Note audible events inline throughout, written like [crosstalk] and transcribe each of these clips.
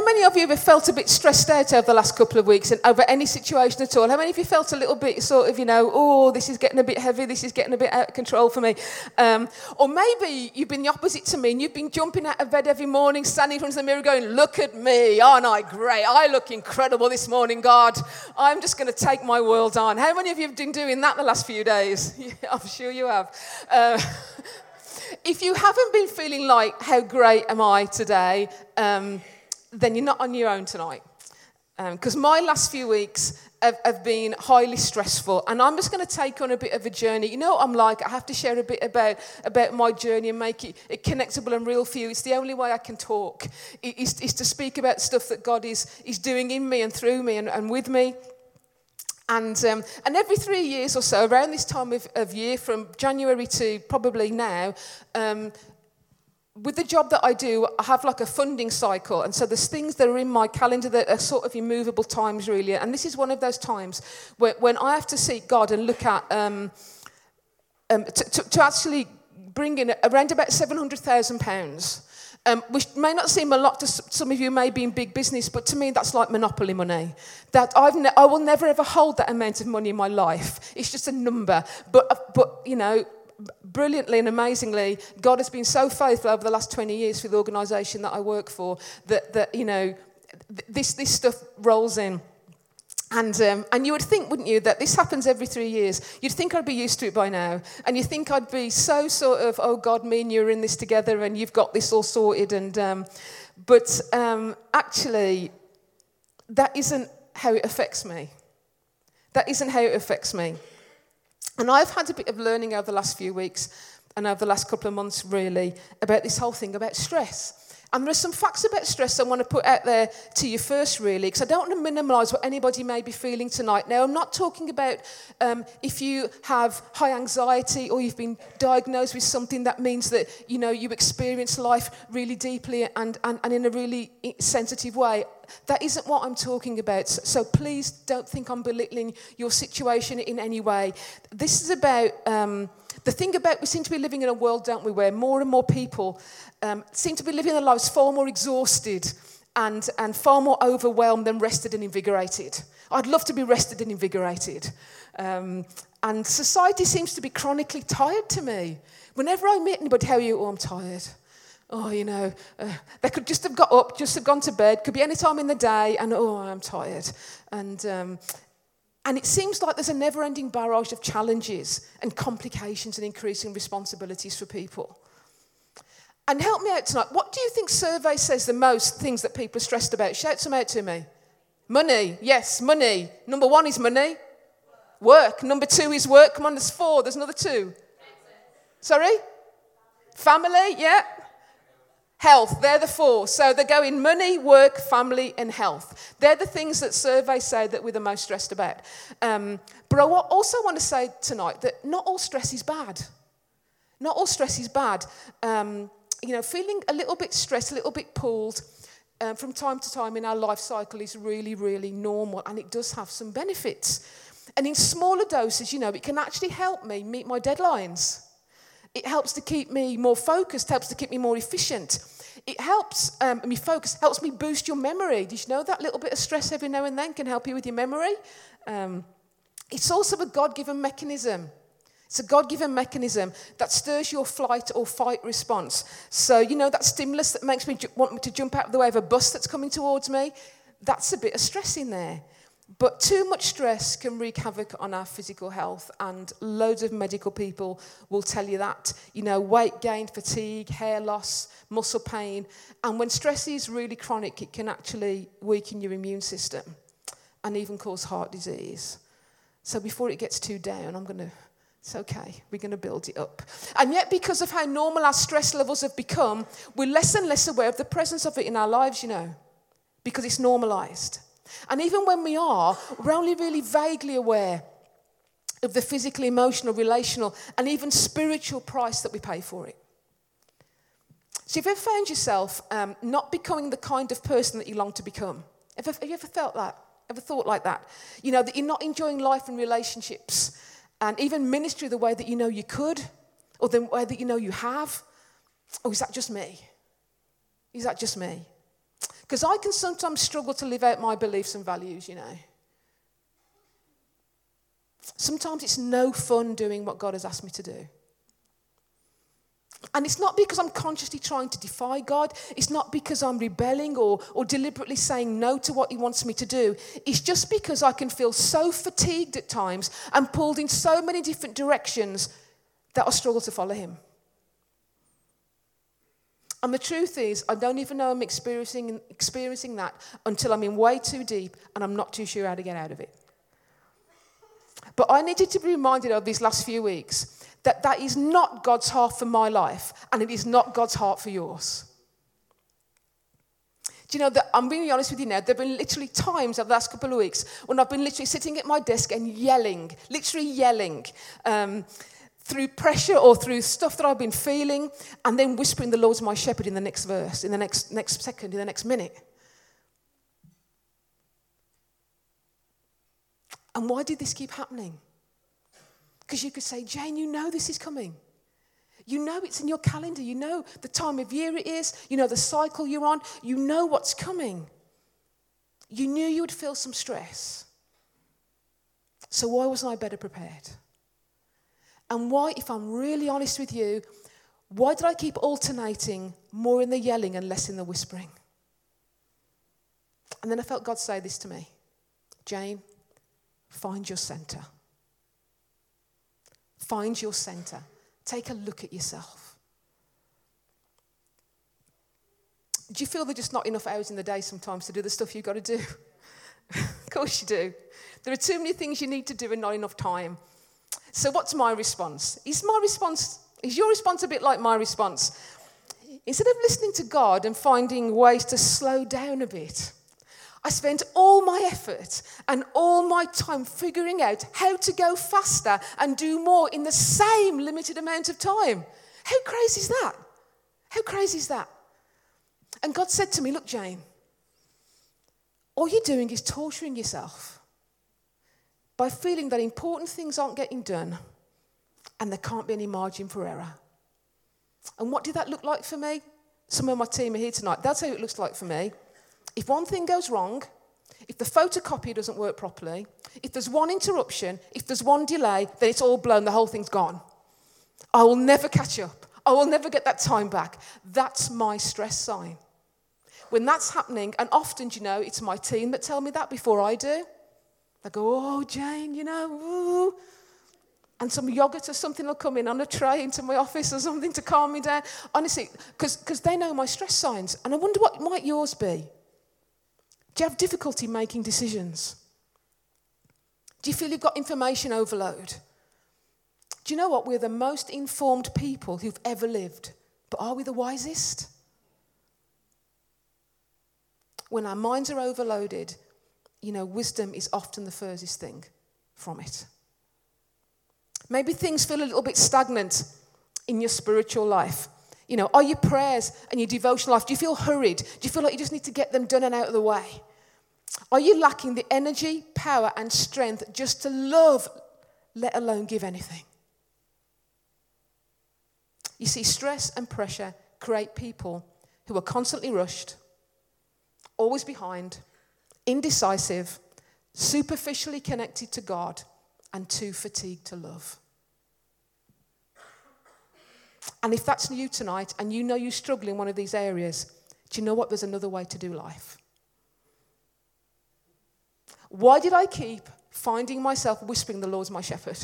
How many of you have felt a bit stressed out over the last couple of weeks and over any situation at all? How many of you felt a little bit sort of, you know, oh, this is getting a bit heavy, this is getting a bit out of control for me? Um, or maybe you've been the opposite to me and you've been jumping out of bed every morning, standing in front of the mirror going, look at me, aren't I great? I look incredible this morning, God. I'm just going to take my world on. How many of you have been doing that the last few days? [laughs] I'm sure you have. Uh, [laughs] if you haven't been feeling like, how great am I today? Um, then you're not on your own tonight. Because um, my last few weeks have, have, been highly stressful, and I'm just going to take on a bit of a journey. You know what I'm like? I have to share a bit about, about my journey and make it, it connectable and real for you. It's the only way I can talk, is, is to speak about stuff that God is, is doing in me and through me and, and with me. And, um, and every three years or so, around this time of, of year, from January to probably now, um, with the job that I do, I have like a funding cycle. And so there's things that are in my calendar that are sort of immovable times, really. And this is one of those times where, when I have to seek God and look at, um, um, to, to, to, actually bring in around about £700,000. Um, which may not seem a lot to some of you, may be in big business, but to me, that's like monopoly money. That I've ne- I will never ever hold that amount of money in my life. It's just a number. But, uh, but you know, brilliantly and amazingly, God has been so faithful over the last 20 years for the organisation that I work for that, that you know, this, this stuff rolls in. And, um, and you would think, wouldn't you, that this happens every three years. You'd think I'd be used to it by now. And you think I'd be so sort of, oh God, me and you are in this together and you've got this all sorted. And, um, but um, actually, that isn't how it affects me. That isn't how it affects me. And I've had a bit of learning over the last few weeks and over the last couple of months, really, about this whole thing about stress. And there are some facts about stress I want to put out there to you first, really, because I don't want to minimise what anybody may be feeling tonight. Now, I'm not talking about um, if you have high anxiety or you've been diagnosed with something that means that, you know, you experience life really deeply and, and, and in a really sensitive way. That isn't what I'm talking about. So please don't think I'm belittling your situation in any way. This is about... Um, the thing about we seem to be living in a world, don't we, where more and more people um, seem to be living their lives far more exhausted and, and far more overwhelmed than rested and invigorated. I'd love to be rested and invigorated. Um, and society seems to be chronically tired to me. Whenever I meet anybody, are you? Oh, I'm tired. Oh, you know, uh, they could just have got up, just have gone to bed, could be any time in the day, and oh, I'm tired. And um, and it seems like there's a never ending barrage of challenges and complications and increasing responsibilities for people. And help me out tonight. What do you think survey says the most things that people are stressed about? Shout some out to me. Money. Yes, money. Number one is money. Work. Number two is work. Come on, there's four. There's another two. Sorry? Family. Yeah. Health, they're the four. So they're going money, work, family, and health. They're the things that surveys say that we're the most stressed about. Um, but I also want to say tonight that not all stress is bad. Not all stress is bad. Um, you know, feeling a little bit stressed, a little bit pulled um, from time to time in our life cycle is really, really normal, and it does have some benefits. And in smaller doses, you know, it can actually help me meet my deadlines. It helps to keep me more focused, helps to keep me more efficient. It helps um, me focus, helps me boost your memory. Did you know that little bit of stress every now and then can help you with your memory? Um, it's also a God given mechanism. It's a God given mechanism that stirs your flight or fight response. So, you know, that stimulus that makes me ju- want me to jump out of the way of a bus that's coming towards me, that's a bit of stress in there. But too much stress can wreak havoc on our physical health, and loads of medical people will tell you that. You know, weight gain, fatigue, hair loss, muscle pain. And when stress is really chronic, it can actually weaken your immune system and even cause heart disease. So before it gets too down, I'm going to, it's okay, we're going to build it up. And yet, because of how normal our stress levels have become, we're less and less aware of the presence of it in our lives, you know, because it's normalized. And even when we are, we're only really vaguely aware of the physical, emotional, relational, and even spiritual price that we pay for it. So, if you ever found yourself um, not becoming the kind of person that you long to become, have, have you ever felt that? Ever thought like that? You know, that you're not enjoying life and relationships and even ministry the way that you know you could or the way that you know you have? Or is that just me? Is that just me? Because I can sometimes struggle to live out my beliefs and values, you know. Sometimes it's no fun doing what God has asked me to do. And it's not because I'm consciously trying to defy God. It's not because I'm rebelling or, or deliberately saying no to what He wants me to do. It's just because I can feel so fatigued at times and pulled in so many different directions that I struggle to follow Him. And the truth is, I don't even know I'm experiencing, experiencing that until I'm in way too deep and I'm not too sure how to get out of it. But I needed to be reminded of these last few weeks that that is not God's heart for my life and it is not God's heart for yours. Do you know that I'm being honest with you now? There have been literally times over the last couple of weeks when I've been literally sitting at my desk and yelling, literally yelling, um, through pressure or through stuff that I've been feeling, and then whispering the Lord's my shepherd in the next verse, in the next, next second, in the next minute. And why did this keep happening? Because you could say, Jane, you know this is coming. You know it's in your calendar. You know the time of year it is. You know the cycle you're on. You know what's coming. You knew you would feel some stress. So, why wasn't I better prepared? And why, if I'm really honest with you, why did I keep alternating more in the yelling and less in the whispering? And then I felt God say this to me Jane, find your center. Find your center. Take a look at yourself. Do you feel there's just not enough hours in the day sometimes to do the stuff you've got to do? [laughs] of course you do. There are too many things you need to do and not enough time. So, what's my response? Is my response, is your response a bit like my response? Instead of listening to God and finding ways to slow down a bit, I spent all my effort and all my time figuring out how to go faster and do more in the same limited amount of time. How crazy is that? How crazy is that? And God said to me, Look, Jane, all you're doing is torturing yourself by feeling that important things aren't getting done and there can't be any margin for error. And what did that look like for me? Some of my team are here tonight. That's how it looks like for me. If one thing goes wrong, if the photocopy doesn't work properly, if there's one interruption, if there's one delay, then it's all blown, the whole thing's gone. I will never catch up. I will never get that time back. That's my stress sign. When that's happening, and often, do you know, it's my team that tell me that before I do. They go, oh, Jane, you know. And some yogurt or something will come in on a tray into my office or something to calm me down. Honestly, because they know my stress signs. And I wonder what might yours be. Do you have difficulty making decisions? Do you feel you've got information overload? Do you know what? We're the most informed people who've ever lived, but are we the wisest? When our minds are overloaded, you know, wisdom is often the furthest thing from it. Maybe things feel a little bit stagnant in your spiritual life. You know, are your prayers and your devotional life, do you feel hurried? Do you feel like you just need to get them done and out of the way? Are you lacking the energy, power, and strength just to love, let alone give anything? You see, stress and pressure create people who are constantly rushed, always behind, indecisive, superficially connected to God, and too fatigued to love. And if that's you tonight and you know you struggle in one of these areas, do you know what? There's another way to do life. Why did I keep finding myself whispering, The Lord's my shepherd?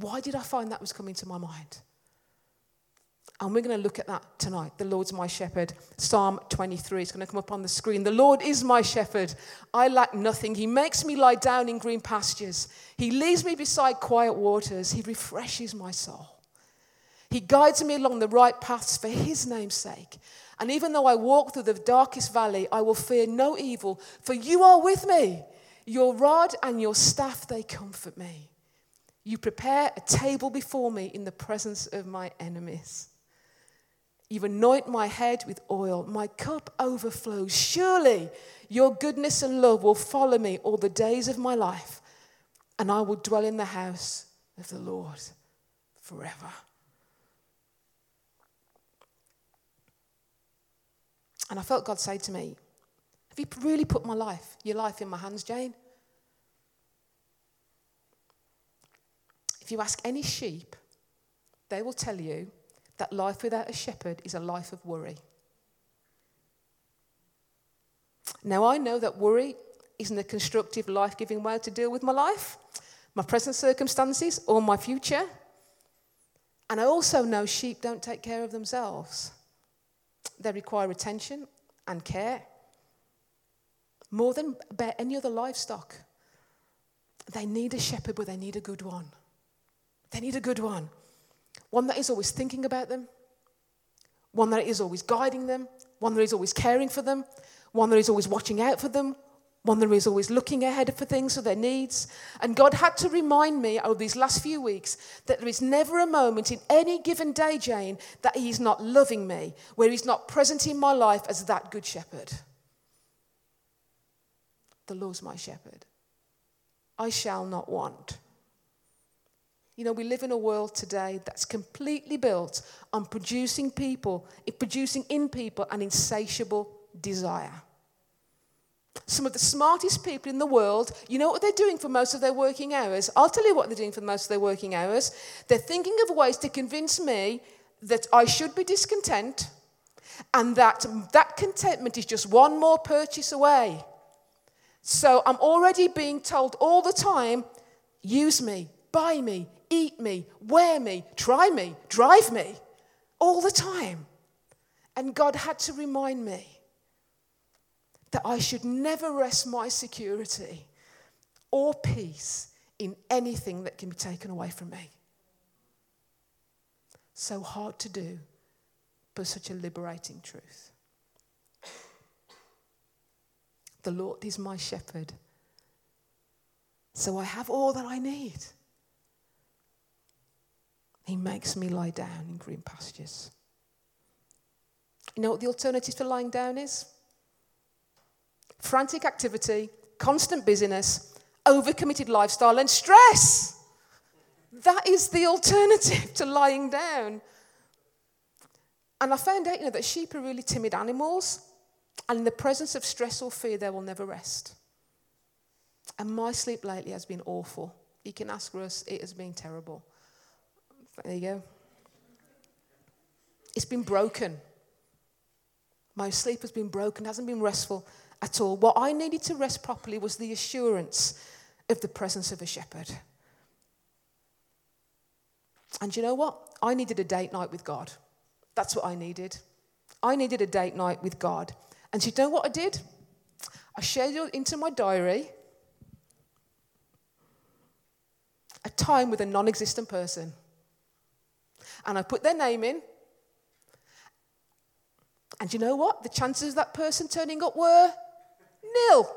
Why did I find that was coming to my mind? And we're going to look at that tonight. The Lord's my shepherd. Psalm 23 is going to come up on the screen. The Lord is my shepherd. I lack nothing. He makes me lie down in green pastures. He leads me beside quiet waters. He refreshes my soul. He guides me along the right paths for his name's sake. And even though I walk through the darkest valley, I will fear no evil, for you are with me. Your rod and your staff, they comfort me. You prepare a table before me in the presence of my enemies. You anoint my head with oil. My cup overflows. Surely your goodness and love will follow me all the days of my life, and I will dwell in the house of the Lord forever. And I felt God say to me, Have you really put my life, your life in my hands, Jane? If you ask any sheep, they will tell you that life without a shepherd is a life of worry. Now, I know that worry isn't a constructive, life giving way to deal with my life, my present circumstances, or my future. And I also know sheep don't take care of themselves, they require attention and care more than about any other livestock. They need a shepherd, but they need a good one. They need a good one. One that is always thinking about them, one that is always guiding them, one that is always caring for them, one that is always watching out for them, one that is always looking ahead for things, for their needs. And God had to remind me over these last few weeks that there is never a moment in any given day, Jane, that He's not loving me, where He's not present in my life as that good shepherd. The Lord's my shepherd. I shall not want. You know, we live in a world today that's completely built on producing people, producing in people an insatiable desire. Some of the smartest people in the world, you know what they're doing for most of their working hours? I'll tell you what they're doing for most of their working hours. They're thinking of ways to convince me that I should be discontent and that that contentment is just one more purchase away. So I'm already being told all the time use me, buy me, eat me, wear me, try me, drive me, all the time. And God had to remind me that I should never rest my security or peace in anything that can be taken away from me. So hard to do, but such a liberating truth. The Lord is my shepherd, so I have all that I need. He makes me lie down in green pastures. You know what the alternative to lying down is? frantic activity, constant busyness, overcommitted lifestyle, and stress. That is the alternative to lying down. And I found out, you know, that sheep are really timid animals, and in the presence of stress or fear, they will never rest. And my sleep lately has been awful. You can ask Russ, it has been terrible. There you go. It's been broken. My sleep has been broken, hasn't been restful at all. What I needed to rest properly was the assurance of the presence of a shepherd. And you know what? I needed a date night with God. That's what I needed. I needed a date night with God. And you know what I did? I scheduled into my diary a time with a non existent person. And I put their name in. And you know what? The chances of that person turning up were Nil.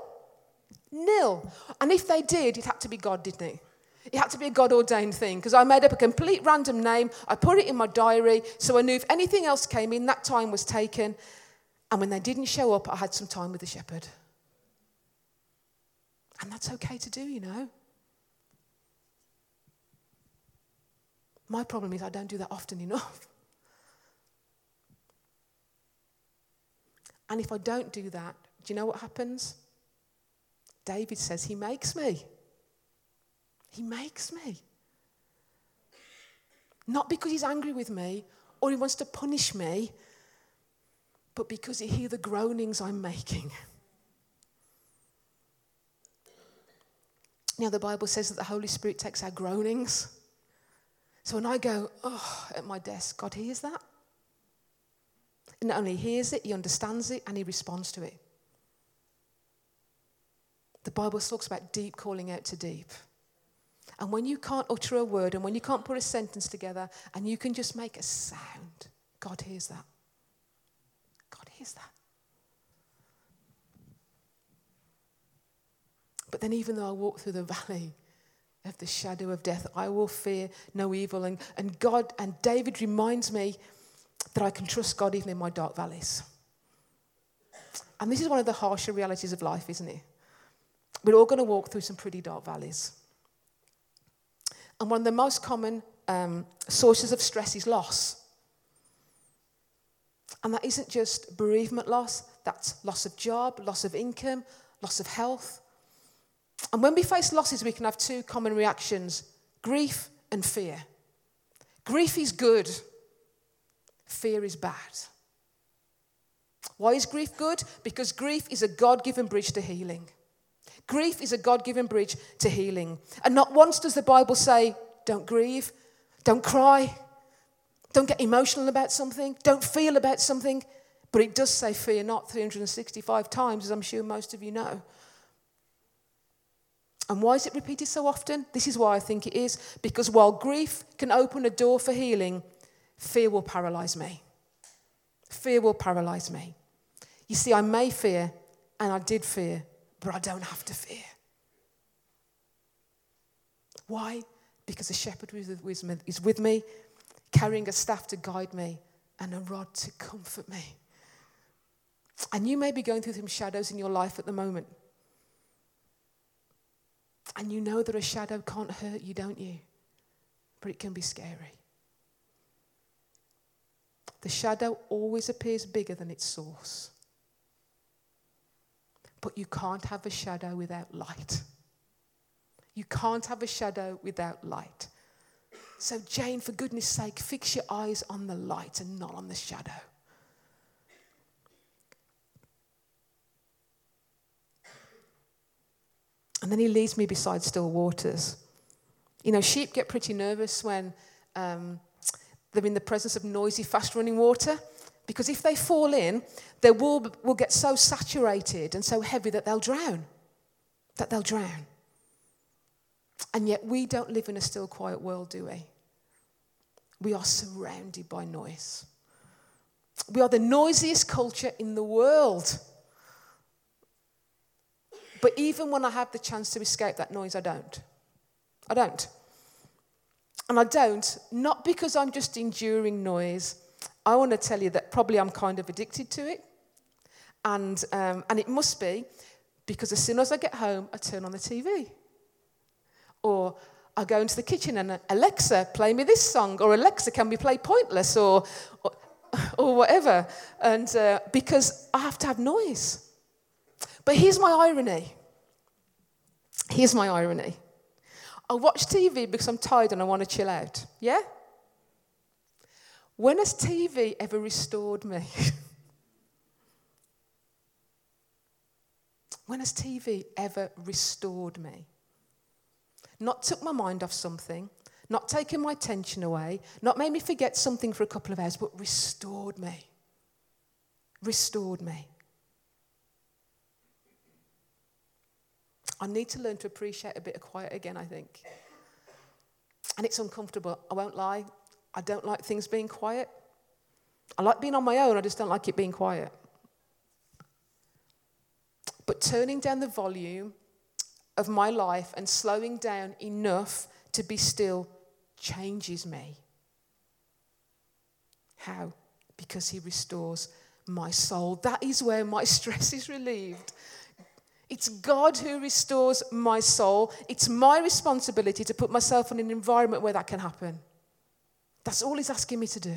Nil. And if they did, it had to be God, didn't it? It had to be a God ordained thing because I made up a complete random name. I put it in my diary so I knew if anything else came in, that time was taken. And when they didn't show up, I had some time with the shepherd. And that's okay to do, you know. My problem is I don't do that often enough. And if I don't do that, do you know what happens? David says, He makes me. He makes me. Not because he's angry with me or he wants to punish me, but because he hears the groanings I'm making. Now, the Bible says that the Holy Spirit takes our groanings. So when I go, oh, at my desk, God hears that. And not only hears it, he understands it and he responds to it. The Bible talks about deep calling out to deep. And when you can't utter a word and when you can't put a sentence together and you can just make a sound, God hears that. God hears that. But then, even though I walk through the [laughs] valley of the shadow of death, I will fear no evil. And, and God and David reminds me that I can trust God even in my dark valleys. And this is one of the harsher realities of life, isn't it? We're all going to walk through some pretty dark valleys. And one of the most common um, sources of stress is loss. And that isn't just bereavement loss, that's loss of job, loss of income, loss of health. And when we face losses, we can have two common reactions grief and fear. Grief is good, fear is bad. Why is grief good? Because grief is a God given bridge to healing. Grief is a God given bridge to healing. And not once does the Bible say, don't grieve, don't cry, don't get emotional about something, don't feel about something. But it does say fear not 365 times, as I'm sure most of you know. And why is it repeated so often? This is why I think it is. Because while grief can open a door for healing, fear will paralyze me. Fear will paralyze me. You see, I may fear, and I did fear, but I don't have to fear. Why? Because the shepherd is with me, carrying a staff to guide me and a rod to comfort me. And you may be going through some shadows in your life at the moment. And you know that a shadow can't hurt you, don't you? But it can be scary. The shadow always appears bigger than its source. But you can't have a shadow without light. You can't have a shadow without light. So, Jane, for goodness sake, fix your eyes on the light and not on the shadow. And then he leads me beside still waters. You know, sheep get pretty nervous when um, they're in the presence of noisy, fast running water. Because if they fall in, their wool will get so saturated and so heavy that they'll drown. That they'll drown. And yet, we don't live in a still, quiet world, do we? We are surrounded by noise. We are the noisiest culture in the world. But even when I have the chance to escape that noise, I don't. I don't. And I don't, not because I'm just enduring noise. I want to tell you that probably I'm kind of addicted to it. And, um, and it must be because as soon as I get home, I turn on the TV. Or I go into the kitchen and Alexa, play me this song. Or Alexa, can we play Pointless? Or, or, or whatever. And uh, because I have to have noise. But here's my irony. Here's my irony. I watch TV because I'm tired and I want to chill out. Yeah? When has TV ever restored me? [laughs] when has TV ever restored me? Not took my mind off something, not taken my attention away, not made me forget something for a couple of hours, but restored me. Restored me. I need to learn to appreciate a bit of quiet again, I think. And it's uncomfortable. I won't lie. I don't like things being quiet. I like being on my own, I just don't like it being quiet. But turning down the volume of my life and slowing down enough to be still changes me. How? Because he restores my soul. That is where my [laughs] stress is relieved. It's God who restores my soul. It's my responsibility to put myself in an environment where that can happen. That's all He's asking me to do.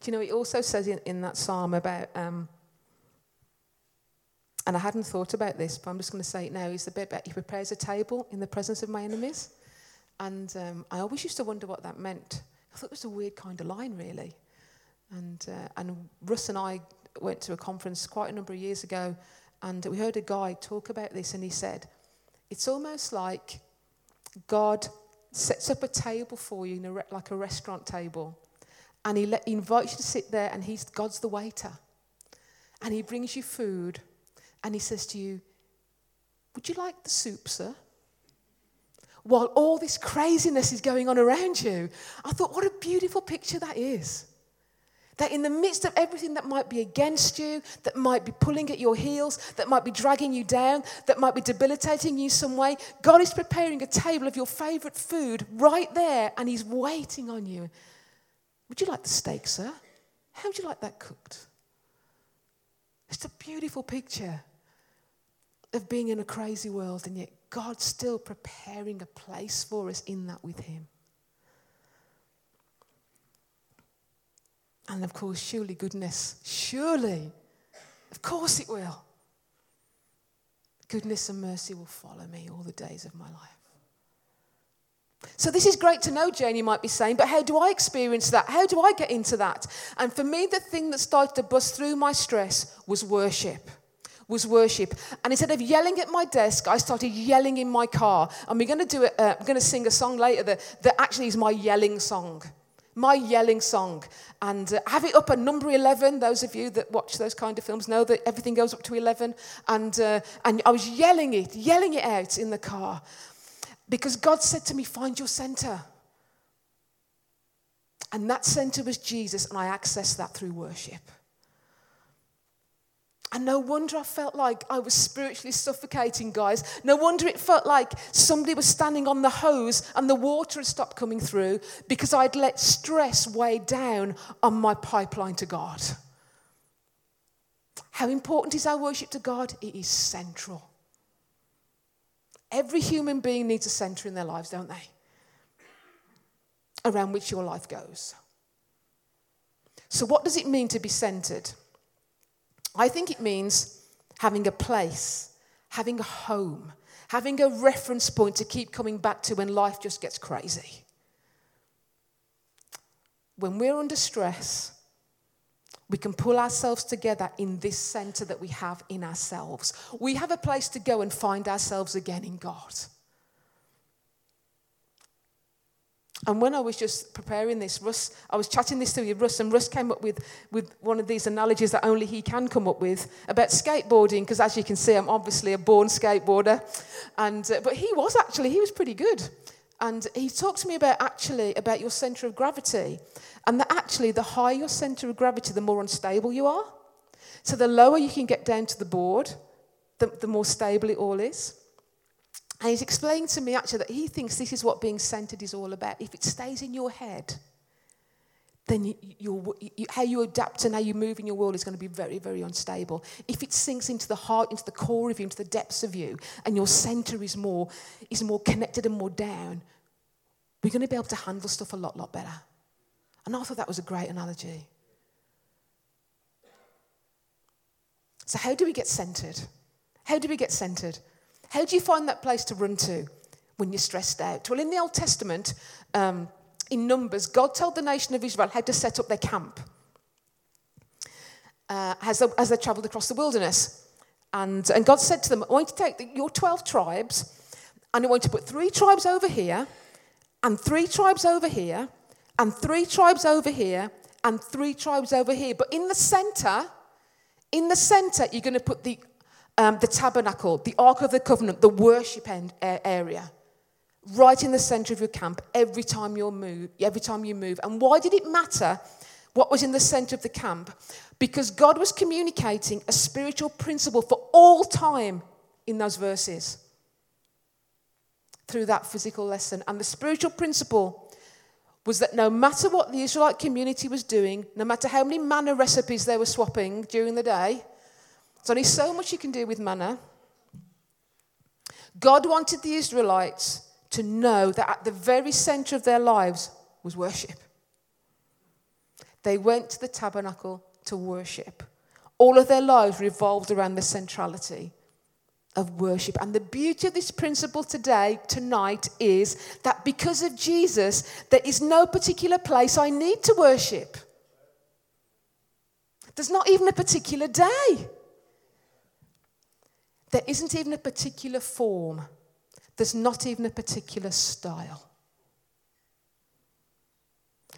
Do you know, He also says in, in that psalm about, um, and I hadn't thought about this, but I'm just going to say it now, is the bit about He prepares a table in the presence of my enemies. And um, I always used to wonder what that meant. I thought it was a weird kind of line, really. And, uh, and Russ and I went to a conference quite a number of years ago, and we heard a guy talk about this, and he said, It's almost like God sets up a table for you, re- like a restaurant table, and he, let, he invites you to sit there, and he's, God's the waiter. And he brings you food, and he says to you, Would you like the soup, sir? While all this craziness is going on around you. I thought, what a beautiful picture that is. That in the midst of everything that might be against you, that might be pulling at your heels, that might be dragging you down, that might be debilitating you some way, God is preparing a table of your favorite food right there and He's waiting on you. Would you like the steak, sir? How would you like that cooked? It's a beautiful picture. of being in a crazy world, and yet God's still preparing a place for us in that with Him. And of course, surely goodness, surely, of course it will. Goodness and mercy will follow me all the days of my life. So, this is great to know, Jane, you might be saying, but how do I experience that? How do I get into that? And for me, the thing that started to bust through my stress was worship. Was worship. And instead of yelling at my desk, I started yelling in my car. And we're going to do it, uh, we're going to sing a song later that, that actually is my yelling song my yelling song. And uh, have it up at number 11. Those of you that watch those kind of films know that everything goes up to 11. And, uh, and I was yelling it, yelling it out in the car. Because God said to me, Find your center. And that center was Jesus, and I accessed that through worship. And no wonder I felt like I was spiritually suffocating, guys. No wonder it felt like somebody was standing on the hose and the water had stopped coming through because I'd let stress weigh down on my pipeline to God. How important is our worship to God? It is central. Every human being needs a center in their lives, don't they? Around which your life goes. So, what does it mean to be centered? I think it means having a place, having a home, having a reference point to keep coming back to when life just gets crazy. When we're under stress, we can pull ourselves together in this center that we have in ourselves. We have a place to go and find ourselves again in God. And when I was just preparing this, Russ, I was chatting this to you, Russ, and Russ came up with, with one of these analogies that only he can come up with about skateboarding, because as you can see, I'm obviously a born skateboarder. And, uh, but he was actually, he was pretty good. And he talked to me about actually about your center of gravity, and that actually the higher your center of gravity, the more unstable you are. So the lower you can get down to the board, the, the more stable it all is. And he's explained to me actually that he thinks this is what being centered is all about. If it stays in your head, then you, you, how you adapt and how you move in your world is going to be very, very unstable. If it sinks into the heart, into the core of you, into the depths of you, and your center is more, is more connected and more down, we're going to be able to handle stuff a lot, lot better. And I thought that was a great analogy. So, how do we get centered? How do we get centered? How do you find that place to run to when you're stressed out? Well, in the Old Testament, um, in Numbers, God told the nation of Israel how to set up their camp uh, as, they, as they traveled across the wilderness. And, and God said to them, I want you to take the, your 12 tribes, and I want you to put three tribes over here, and three tribes over here, and three tribes over here, and three tribes over here. But in the center, in the center, you're going to put the um, the tabernacle, the Ark of the Covenant, the worship end, uh, area, right in the center of your camp every time you move. Every time you move. And why did it matter what was in the center of the camp? Because God was communicating a spiritual principle for all time in those verses through that physical lesson. And the spiritual principle was that no matter what the Israelite community was doing, no matter how many manna recipes they were swapping during the day, there's only so much you can do with manna. God wanted the Israelites to know that at the very center of their lives was worship. They went to the tabernacle to worship. All of their lives revolved around the centrality of worship. And the beauty of this principle today, tonight, is that because of Jesus, there is no particular place I need to worship. There's not even a particular day. There isn't even a particular form, there's not even a particular style.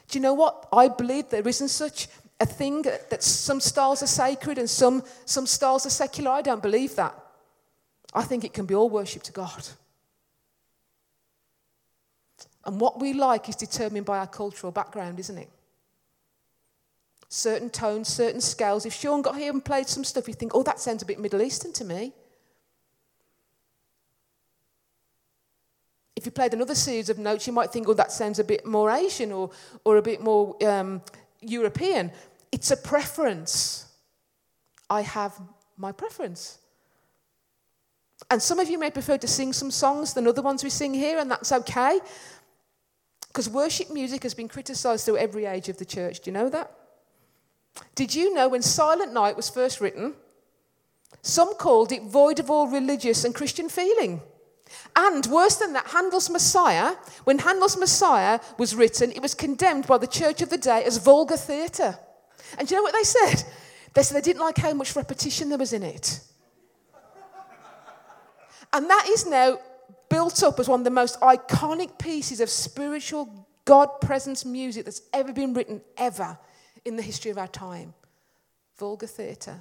Do you know what? I believe there isn't such a thing that some styles are sacred and some, some styles are secular. I don't believe that. I think it can be all worship to God. And what we like is determined by our cultural background, isn't it? Certain tones, certain scales. If Sean got here and played some stuff, you think, oh, that sounds a bit Middle Eastern to me. If you played another series of notes, you might think, oh, that sounds a bit more Asian or, or a bit more um, European. It's a preference. I have my preference. And some of you may prefer to sing some songs than other ones we sing here, and that's okay. Because worship music has been criticized through every age of the church. Do you know that? Did you know when Silent Night was first written, some called it void of all religious and Christian feeling? And worse than that, Handel's Messiah, when Handel's Messiah was written, it was condemned by the church of the day as vulgar theatre. And do you know what they said? They said they didn't like how much repetition there was in it. And that is now built up as one of the most iconic pieces of spiritual God presence music that's ever been written, ever in the history of our time. Vulgar theatre,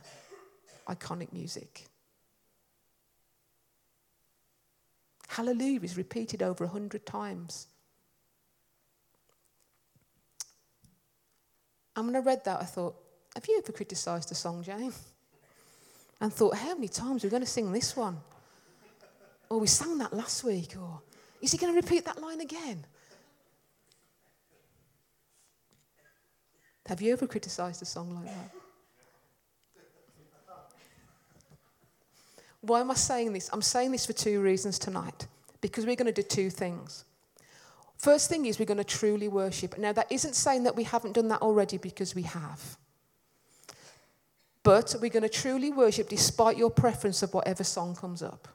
iconic music. Hallelujah is repeated over a hundred times. And when I read that, I thought, have you ever criticised a song, Jane? And thought, how many times are we going to sing this one? Or we sang that last week, or is he going to repeat that line again? Have you ever criticised a song like that? Why am I saying this? I'm saying this for two reasons tonight. Because we're going to do two things. First thing is we're going to truly worship. Now, that isn't saying that we haven't done that already because we have. But we're going to truly worship despite your preference of whatever song comes up.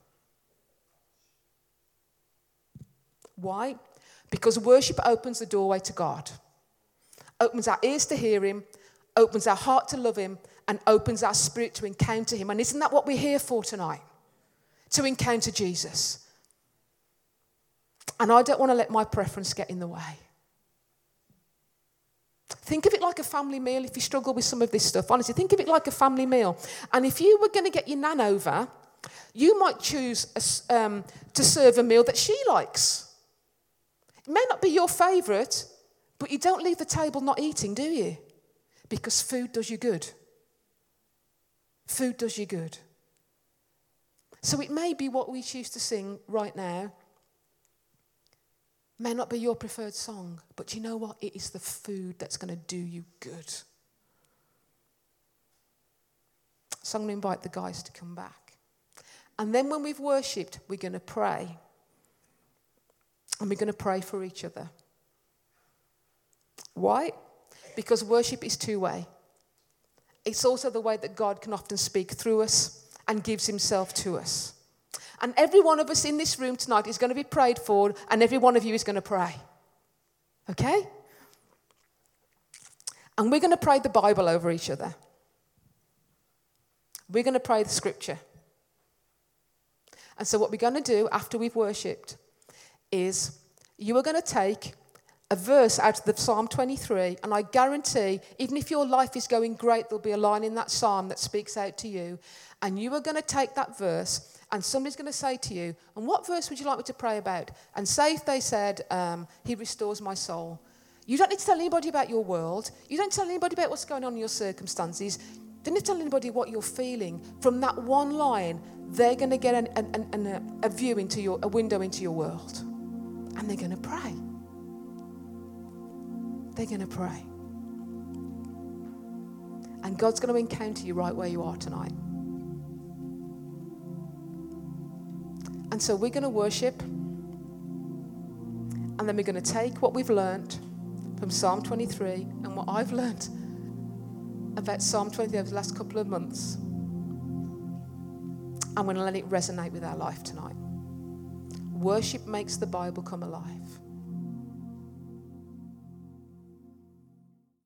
Why? Because worship opens the doorway to God, opens our ears to hear Him, opens our heart to love Him, and opens our spirit to encounter Him. And isn't that what we're here for tonight? To encounter Jesus. And I don't want to let my preference get in the way. Think of it like a family meal if you struggle with some of this stuff. Honestly, think of it like a family meal. And if you were going to get your nan over, you might choose a, um, to serve a meal that she likes. It may not be your favourite, but you don't leave the table not eating, do you? Because food does you good. Food does you good. So it may be what we choose to sing right now may not be your preferred song, but you know what? It is the food that's going to do you good. So I'm going to invite the guys to come back. And then when we've worshipped, we're going to pray. And we're going to pray for each other. Why? Because worship is two way. It's also the way that God can often speak through us and gives himself to us. And every one of us in this room tonight is going to be prayed for, and every one of you is going to pray. Okay? And we're going to pray the Bible over each other. We're going to pray the scripture. And so, what we're going to do after we've worshipped is you are going to take a verse out of the Psalm 23, and I guarantee, even if your life is going great, there'll be a line in that psalm that speaks out to you. And you are going to take that verse, and somebody's going to say to you, And what verse would you like me to pray about? And say if they said, um, He restores my soul. You don't need to tell anybody about your world. You don't tell anybody about what's going on in your circumstances. You don't need to tell anybody what you're feeling. From that one line, they're going to get an, an, an, a view into your, a window into your world and they're going to pray. They're going to pray. And God's going to encounter you right where you are tonight. And so we're going to worship, and then we're going to take what we've learned from Psalm 23 and what I've learned about Psalm 23 over the last couple of months. I'm going to let it resonate with our life tonight. Worship makes the Bible come alive.